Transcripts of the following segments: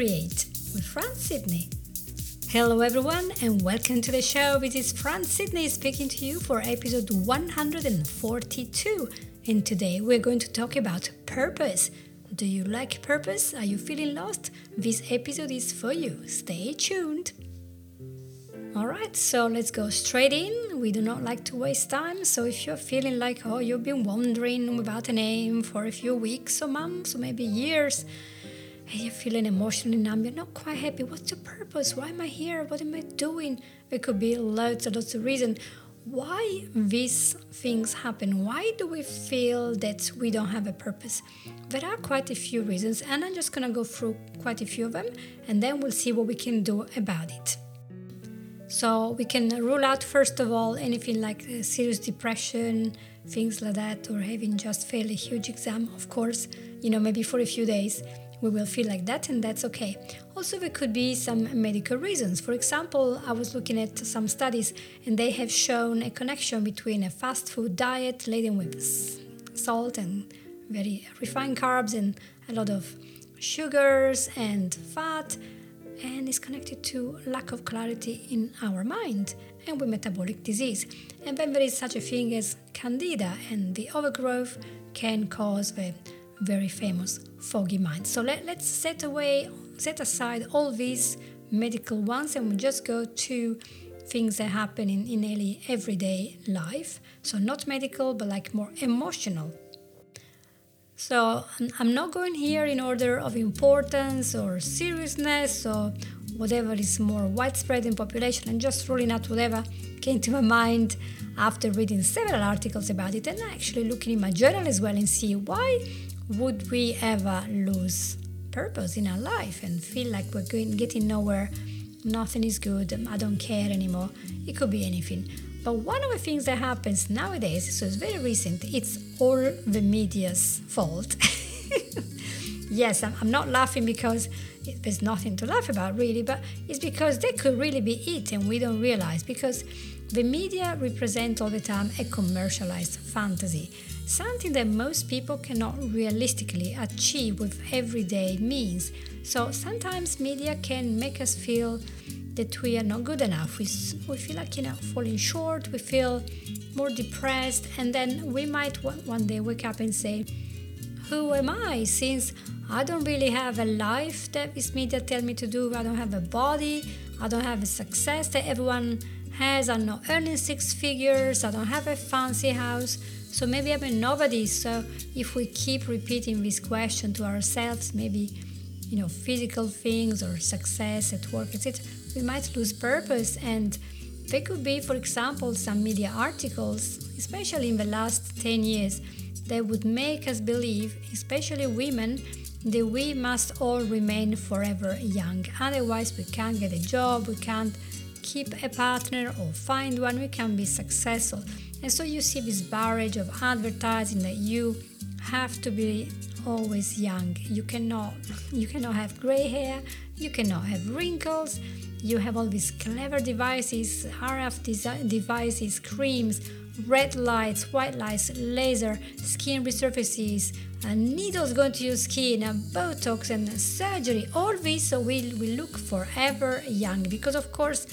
Create with Fran Sidney. Hello, everyone, and welcome to the show. This is Fran Sydney speaking to you for episode 142. And today we're going to talk about purpose. Do you like purpose? Are you feeling lost? This episode is for you. Stay tuned. Alright, so let's go straight in. We do not like to waste time, so if you're feeling like, oh, you've been wandering without a name for a few weeks or months or maybe years, and you're feeling emotionally numb, you're not quite happy, what's your purpose? Why am I here? What am I doing? There could be loads and lots of reasons why these things happen. Why do we feel that we don't have a purpose? There are quite a few reasons, and I'm just gonna go through quite a few of them, and then we'll see what we can do about it. So we can rule out first of all anything like uh, serious depression, things like that, or having just failed a huge exam. Of course, you know, maybe for a few days we will feel like that, and that's okay. Also, there could be some medical reasons. For example, I was looking at some studies, and they have shown a connection between a fast food diet laden with salt and very refined carbs and a lot of sugars and fat and is connected to lack of clarity in our mind and with metabolic disease. And then there is such a thing as candida, and the overgrowth can cause the very famous foggy mind. So let, let's set away, set aside all these medical ones, and we just go to things that happen in, in everyday life. So not medical, but like more emotional so I'm not going here in order of importance or seriousness or whatever is more widespread in population and just ruling out whatever came to my mind after reading several articles about it and actually looking in my journal as well and see why would we ever lose purpose in our life and feel like we're going getting nowhere? Nothing is good. Um, I don't care anymore. It could be anything. But one of the things that happens nowadays, so it's very recent, it's all the media's fault. yes, I'm, I'm, not laughing because there's nothing to laugh about really, but it's because they could really be it and we don't realize because the media represent all the time a commercialized fantasy, something that most people cannot realistically achieve with everyday means. So sometimes media can make us feel that we are not good enough. We, we feel like, you know, falling short, we feel more depressed, and then we might one day wake up and say, Who am I? Since I don't really have a life that this media tell me to do, I don't have a body, I don't have a success that everyone has, I'm not earning six figures, I don't have a fancy house. So maybe I'm a nobody. So if we keep repeating this question to ourselves, maybe you know physical things or success at work, etc we might lose purpose and there could be, for example, some media articles, especially in the last 10 years, that would make us believe, especially women, that we must all remain forever young. Otherwise, we can't get a job, we can't keep a partner or find one, we can't be successful. And so you see this barrage of advertising that you have to be always young. You cannot you cannot have gray hair, you cannot have wrinkles, you have all these clever devices, RF devices, creams, red lights, white lights, laser, skin resurfaces, and needles going to your skin, and Botox and surgery. All this so we we look forever young because of course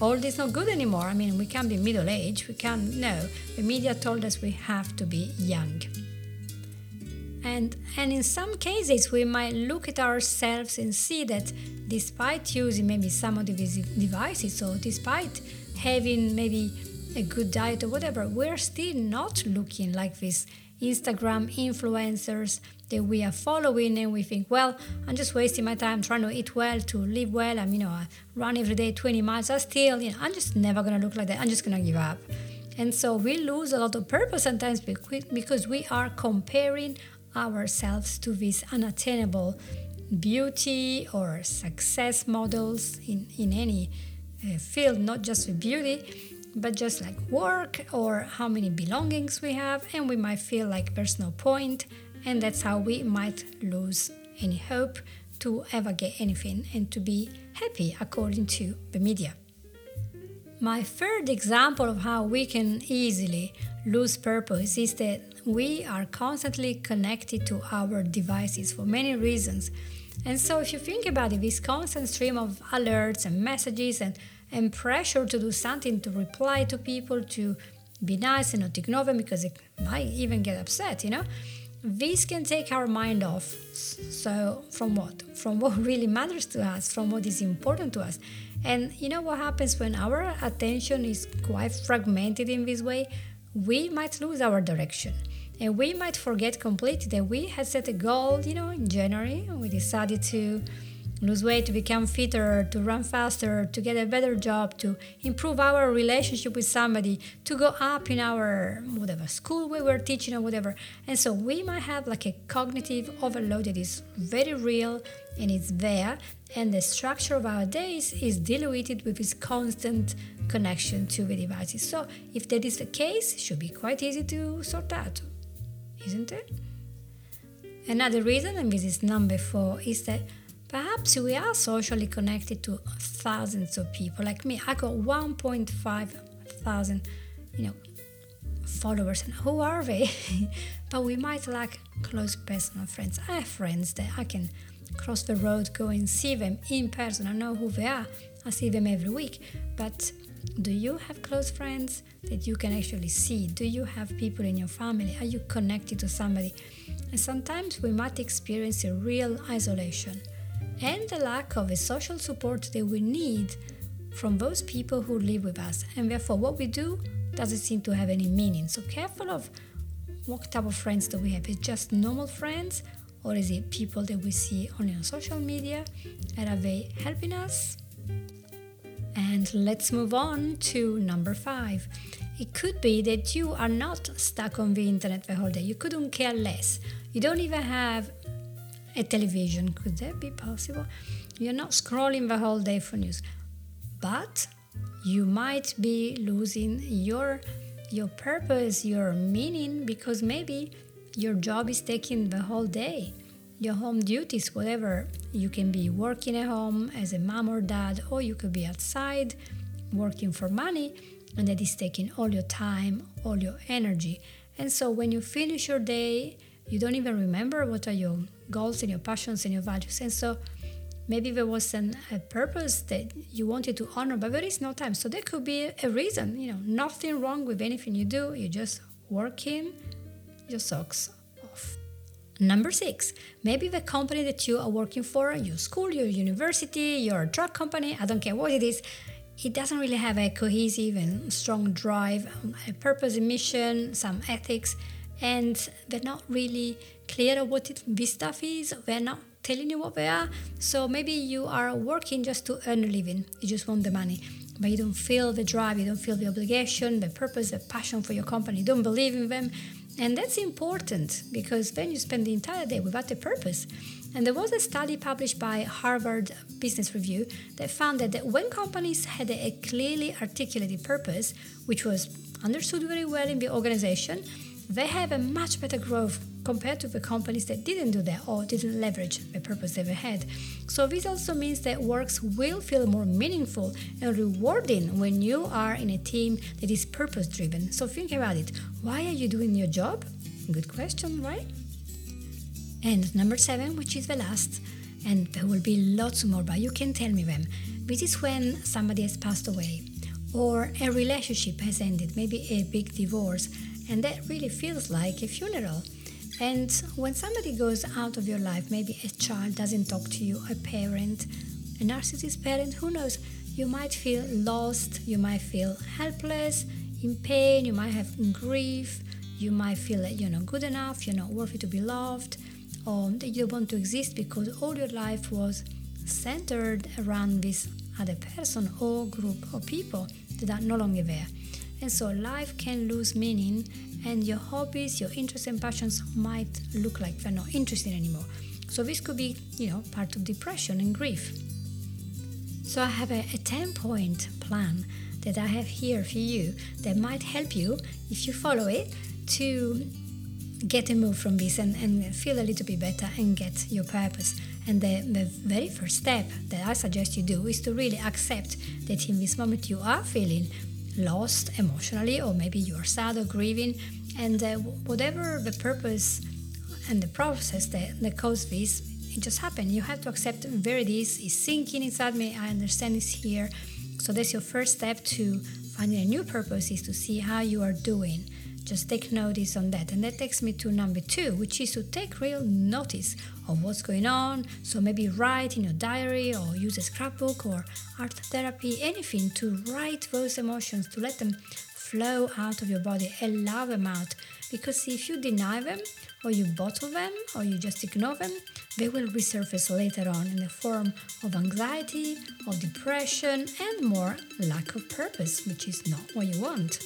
all this not good anymore. I mean we can't be middle aged. We can't no. The media told us we have to be young. And, and in some cases, we might look at ourselves and see that despite using maybe some of these devices or despite having maybe a good diet or whatever, we're still not looking like these Instagram influencers that we are following and we think, well, I'm just wasting my time trying to eat well, to live well. I'm, you know, I run every day 20 miles. I still, you know, I'm just never gonna look like that. I'm just gonna give up. And so we lose a lot of purpose sometimes because we are comparing ourselves to these unattainable beauty or success models in, in any uh, field, not just with beauty, but just like work or how many belongings we have, and we might feel like there's no point, and that's how we might lose any hope to ever get anything and to be happy according to the media. My third example of how we can easily lose purpose is that we are constantly connected to our devices for many reasons. And so, if you think about it, this constant stream of alerts and messages and, and pressure to do something, to reply to people, to be nice and not ignore them because it might even get upset, you know, this can take our mind off. So, from what? From what really matters to us, from what is important to us. And you know what happens when our attention is quite fragmented in this way? We might lose our direction and we might forget completely that we had set a goal, you know, in January. We decided to lose weight, to become fitter, to run faster, to get a better job, to improve our relationship with somebody, to go up in our whatever school we were teaching or whatever. And so we might have like a cognitive overload that is very real and it's there. And the structure of our days is diluted with this constant connection to the devices. So if that is the case, it should be quite easy to sort out isn't it? Another reason, and this is number four, is that perhaps we are socially connected to thousands of people. Like me, I got 1.5 thousand, you know, followers, and who are they? but we might lack close personal friends. I have friends that I can cross the road, go and see them in person. I know who they are. I see them every week, but do you have close friends that you can actually see? Do you have people in your family? Are you connected to somebody? And sometimes we might experience a real isolation and the lack of a social support that we need from those people who live with us. And therefore, what we do doesn't seem to have any meaning. So, careful of what type of friends do we have. Is just normal friends, or is it people that we see only on social media? And are they helping us? And let's move on to number five. It could be that you are not stuck on the internet the whole day. You couldn't care less. You don't even have a television. Could that be possible? You're not scrolling the whole day for news. But you might be losing your your purpose, your meaning because maybe your job is taking the whole day your home duties, whatever. You can be working at home as a mom or dad, or you could be outside working for money, and that is taking all your time, all your energy. And so when you finish your day, you don't even remember what are your goals and your passions and your values. And so maybe there was an, a purpose that you wanted to honor, but there is no time. So there could be a reason, you know, nothing wrong with anything you do. You're just working your socks off. Number six, maybe the company that you are working for, your school, your university, your drug company, I don't care what it is, it doesn't really have a cohesive and strong drive, a purpose, a mission, some ethics, and they're not really clear of what it, this stuff is. They're not telling you what they are. So maybe you are working just to earn a living. You just want the money, but you don't feel the drive, you don't feel the obligation, the purpose, the passion for your company. You don't believe in them. And that's important because then you spend the entire day without a purpose. And there was a study published by Harvard Business Review that found that when companies had a clearly articulated purpose, which was understood very well in the organization, they have a much better growth compared to the companies that didn't do that or didn't leverage the purpose they had. So this also means that works will feel more meaningful and rewarding when you are in a team that is purpose driven. So think about it. Why are you doing your job? Good question, right? And number seven, which is the last, and there will be lots more, but you can tell me them. This is when somebody has passed away or a relationship has ended, maybe a big divorce, and that really feels like a funeral. And when somebody goes out of your life, maybe a child doesn't talk to you, a parent, a narcissist parent, who knows, you might feel lost, you might feel helpless, in pain, you might have grief, you might feel that you're not good enough, you're not worthy to be loved, or that you don't want to exist because all your life was centered around this other person or group of people that are no longer there. And so life can lose meaning, and your hobbies, your interests, and passions might look like they're not interesting anymore. So this could be, you know, part of depression and grief. So I have a, a 10 point plan that I have here for you that might help you if you follow it to get a move from this and, and feel a little bit better and get your purpose. And the, the very first step that I suggest you do is to really accept that in this moment you are feeling lost emotionally, or maybe you're sad or grieving, and uh, whatever the purpose and the process that, that caused this, it just happened. You have to accept where it is. It's sinking inside me. I understand it's here. So that's your first step to finding a new purpose is to see how you are doing. Just take notice on that. And that takes me to number two, which is to take real notice of what's going on. So maybe write in your diary or use a scrapbook or art therapy, anything to write those emotions, to let them flow out of your body, allow them out. Because if you deny them, or you bottle them, or you just ignore them, they will resurface later on in the form of anxiety, of depression, and more lack of purpose, which is not what you want.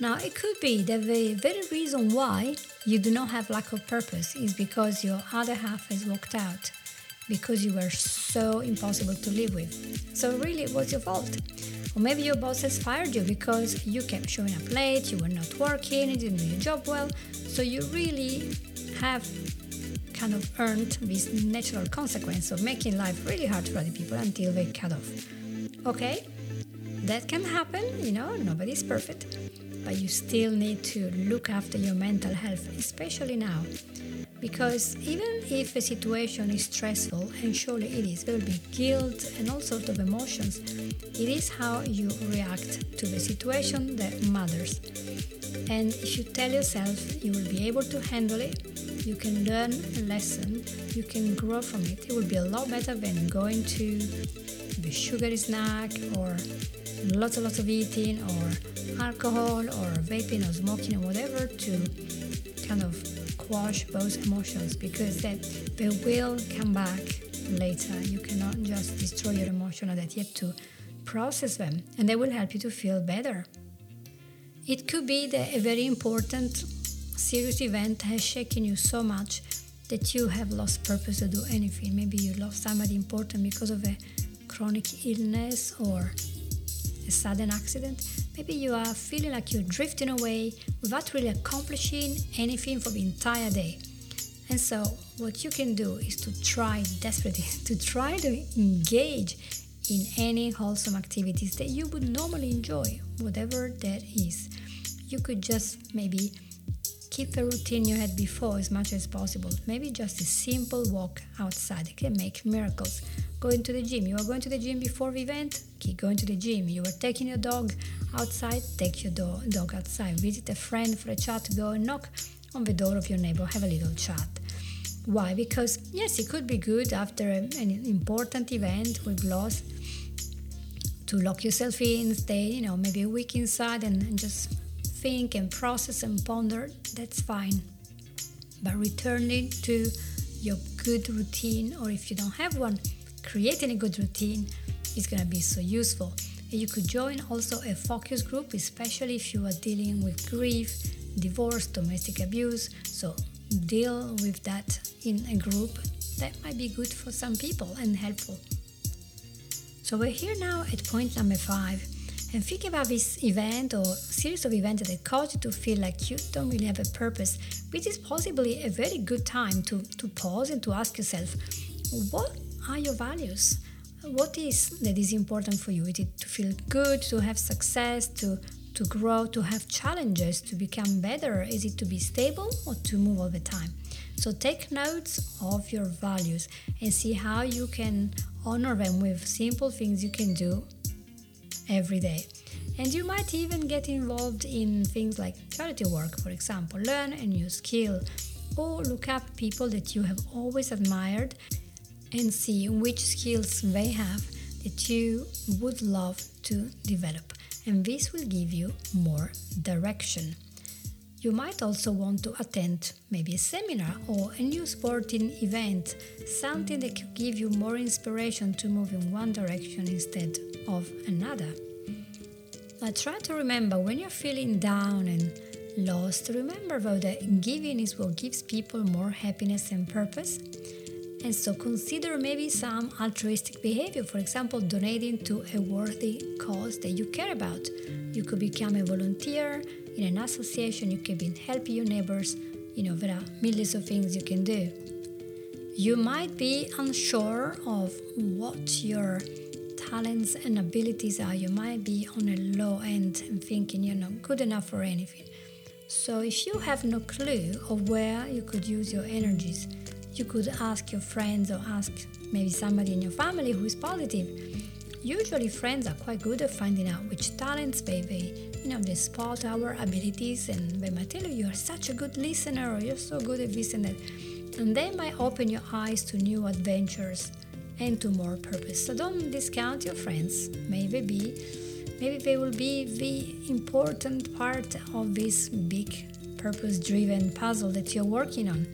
Now, it could be that the very reason why you do not have lack of purpose is because your other half has walked out, because you were so impossible to live with. So, really, it was your fault. Or maybe your boss has fired you because you kept showing up late, you were not working, you didn't do your job well. So, you really have kind of earned this natural consequence of making life really hard for other people until they cut off. Okay? That can happen, you know, nobody's perfect but you still need to look after your mental health, especially now. Because even if a situation is stressful, and surely it is, there will be guilt and all sorts of emotions. It is how you react to the situation that matters. And if you tell yourself you will be able to handle it, you can learn a lesson, you can grow from it. It will be a lot better than going to the sugary snack or lots and lots of eating or alcohol or vaping or smoking or whatever to kind of quash those emotions because that they will come back later. You cannot just destroy your emotion that you have to process them and they will help you to feel better. It could be that a very important serious event has shaken you so much that you have lost purpose to do anything. Maybe you lost somebody important because of a chronic illness or a sudden accident, maybe you are feeling like you're drifting away without really accomplishing anything for the entire day. And so, what you can do is to try desperately to try to engage in any wholesome activities that you would normally enjoy, whatever that is. You could just maybe keep the routine you had before as much as possible. Maybe just a simple walk outside can make miracles. Going to the gym. You were going to the gym before the event? Keep going to the gym. You were taking your dog outside? Take your do- dog outside. Visit a friend for a chat. Go and knock on the door of your neighbor. Have a little chat. Why? Because, yes, it could be good after a, an important event with loss to lock yourself in, stay, you know, maybe a week inside and, and just think and process and ponder, that's fine. But returning to your good routine, or if you don't have one, creating a good routine is going to be so useful. And you could join also a focus group, especially if you are dealing with grief, divorce, domestic abuse. So deal with that in a group. That might be good for some people and helpful. So we're here now at point number five and think about this event or series of events that cause you to feel like you don't really have a purpose, which is possibly a very good time to, to pause and to ask yourself, what are your values? What is that is important for you? Is it to feel good, to have success, to to grow, to have challenges, to become better? Is it to be stable or to move all the time? So take notes of your values and see how you can honor them with simple things you can do every day. And you might even get involved in things like charity work, for example, learn a new skill, or look up people that you have always admired and see which skills they have that you would love to develop. And this will give you more direction. You might also want to attend maybe a seminar or a new sporting event, something that could give you more inspiration to move in one direction instead of another. But try to remember when you're feeling down and lost, remember though that giving is what gives people more happiness and purpose. And so consider maybe some altruistic behavior, for example, donating to a worthy cause that you care about. You could become a volunteer in an association, you could help your neighbors. You know, there are millions of things you can do. You might be unsure of what your talents and abilities are. You might be on a low end and thinking you're not good enough for anything. So, if you have no clue of where you could use your energies, You could ask your friends or ask maybe somebody in your family who is positive. Usually, friends are quite good at finding out which talents they, they you know, spot our abilities and they might tell you you're such a good listener or you're so good at this and that. And they might open your eyes to new adventures and to more purpose. So don't discount your friends. Maybe be maybe they will be the important part of this big purpose driven puzzle that you're working on.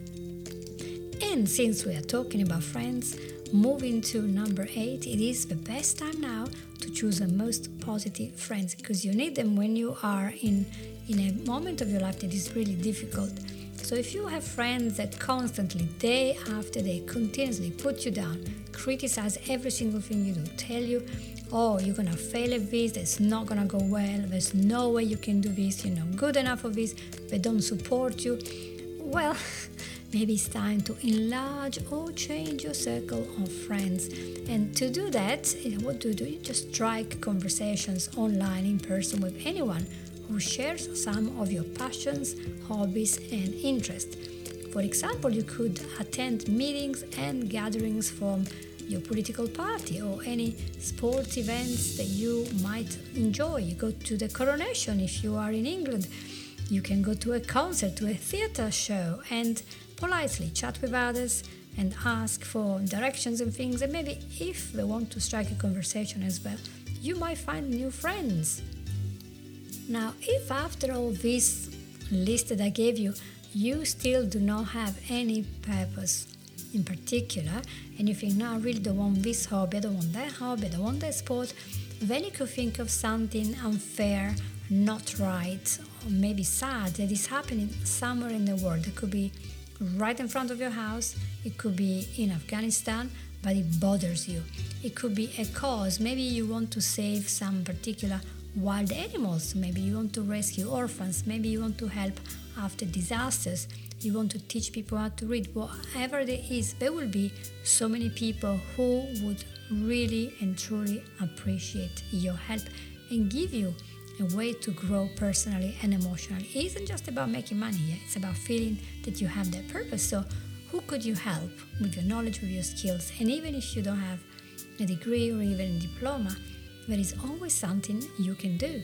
And since we are talking about friends, moving to number eight, it is the best time now to choose the most positive friends because you need them when you are in in a moment of your life that is really difficult. So if you have friends that constantly, day after day, continuously put you down, criticize every single thing you do, tell you, oh, you're gonna fail at this, it's not gonna go well, there's no way you can do this, you're not good enough for this, they don't support you, well, maybe it's time to enlarge or change your circle of friends. And to do that, eh, what do you do? You just strike conversations online, in person with anyone who shares some of your passions, hobbies, and interests. For example, you could attend meetings and gatherings from your political party or any sports events that you might enjoy. You go to the coronation if you are in England. You can go to a concert, to a theatre show, and politely chat with others and ask for directions and things. And maybe if they want to strike a conversation as well, you might find new friends. Now, if after all this list that I gave you, you still do not have any purpose in particular, and you think, no, I really don't want this hobby, I don't want that hobby, I don't want that sport, then you could think of something unfair, not right, or maybe sad that is happening somewhere in the world. It could be right in front of your house, it could be in Afghanistan, but it bothers you. It could be a cause. Maybe you want to save some particular wild animals, maybe you want to rescue orphans, maybe you want to help after disasters, you want to teach people how to read, whatever it is, there will be so many people who would really and truly appreciate your help and give you a way to grow personally and emotionally. It isn't just about making money, it's about feeling that you have that purpose. So, who could you help with your knowledge, with your skills? And even if you don't have a degree or even a diploma, there is always something you can do.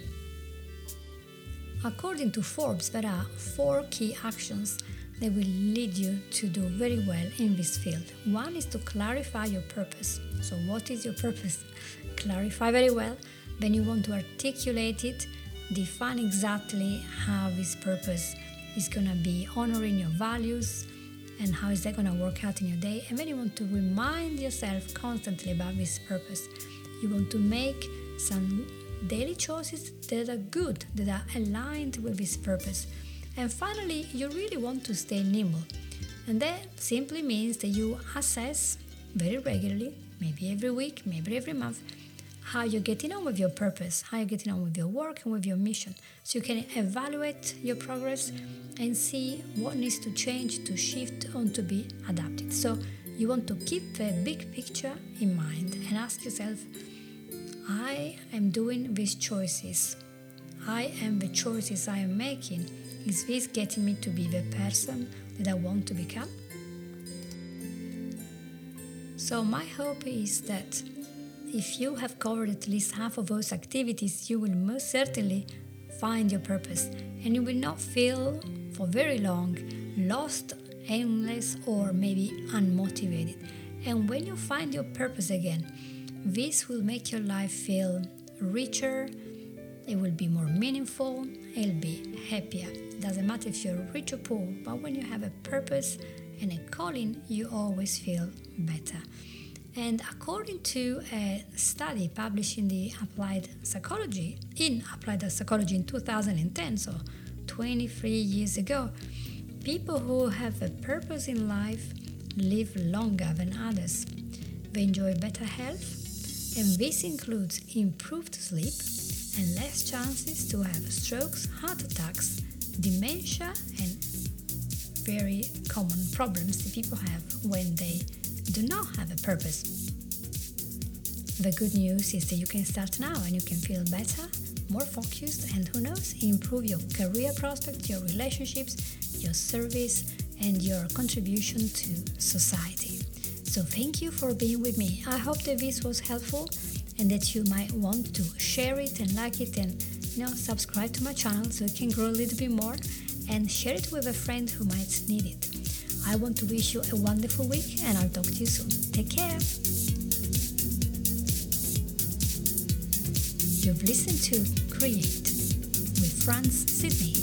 According to Forbes, there are four key actions that will lead you to do very well in this field. One is to clarify your purpose. So, what is your purpose? Clarify very well then you want to articulate it, define exactly how this purpose is going to be honoring your values and how is that going to work out in your day. And then you want to remind yourself constantly about this purpose. You want to make some daily choices that are good, that are aligned with this purpose. And finally, you really want to stay nimble. And that simply means that you assess very regularly, maybe every week, maybe every month, how you're getting on with your purpose, how you're getting on with your work and with your mission. So you can evaluate your progress and see what needs to change, to shift, on to be adapted. So you want to keep the big picture in mind and ask yourself, I am doing these choices. I am the choices I am making. Is this getting me to be the person that I want to become? So, my hope is that if you have covered at least half of those activities, you will most certainly find your purpose and you will not feel for very long lost, aimless, or maybe unmotivated. And when you find your purpose again, this will make your life feel richer, it will be more meaningful, it'll be happier. Doesn't matter if you're rich or poor, but when you have a purpose and a calling, you always feel better. And according to a study published in the Applied Psychology, in Applied Psychology in 2010, so 23 years ago, people who have a purpose in life live longer than others. They enjoy better health, and this includes improved sleep and less chances to have strokes, heart attacks, dementia, and very common problems that people have when they do not have a purpose. The good news is that you can start now and you can feel better, more focused, and who knows, improve your career prospects, your relationships, your service, and your contribution to society. So thank you for being with me. I hope that this was helpful and that you might want to share it and like it and you know subscribe to my channel so it can grow a little bit more and share it with a friend who might need it. I want to wish you a wonderful week and I'll talk to you soon. Take care. You've listened to Create with Franz Sidney.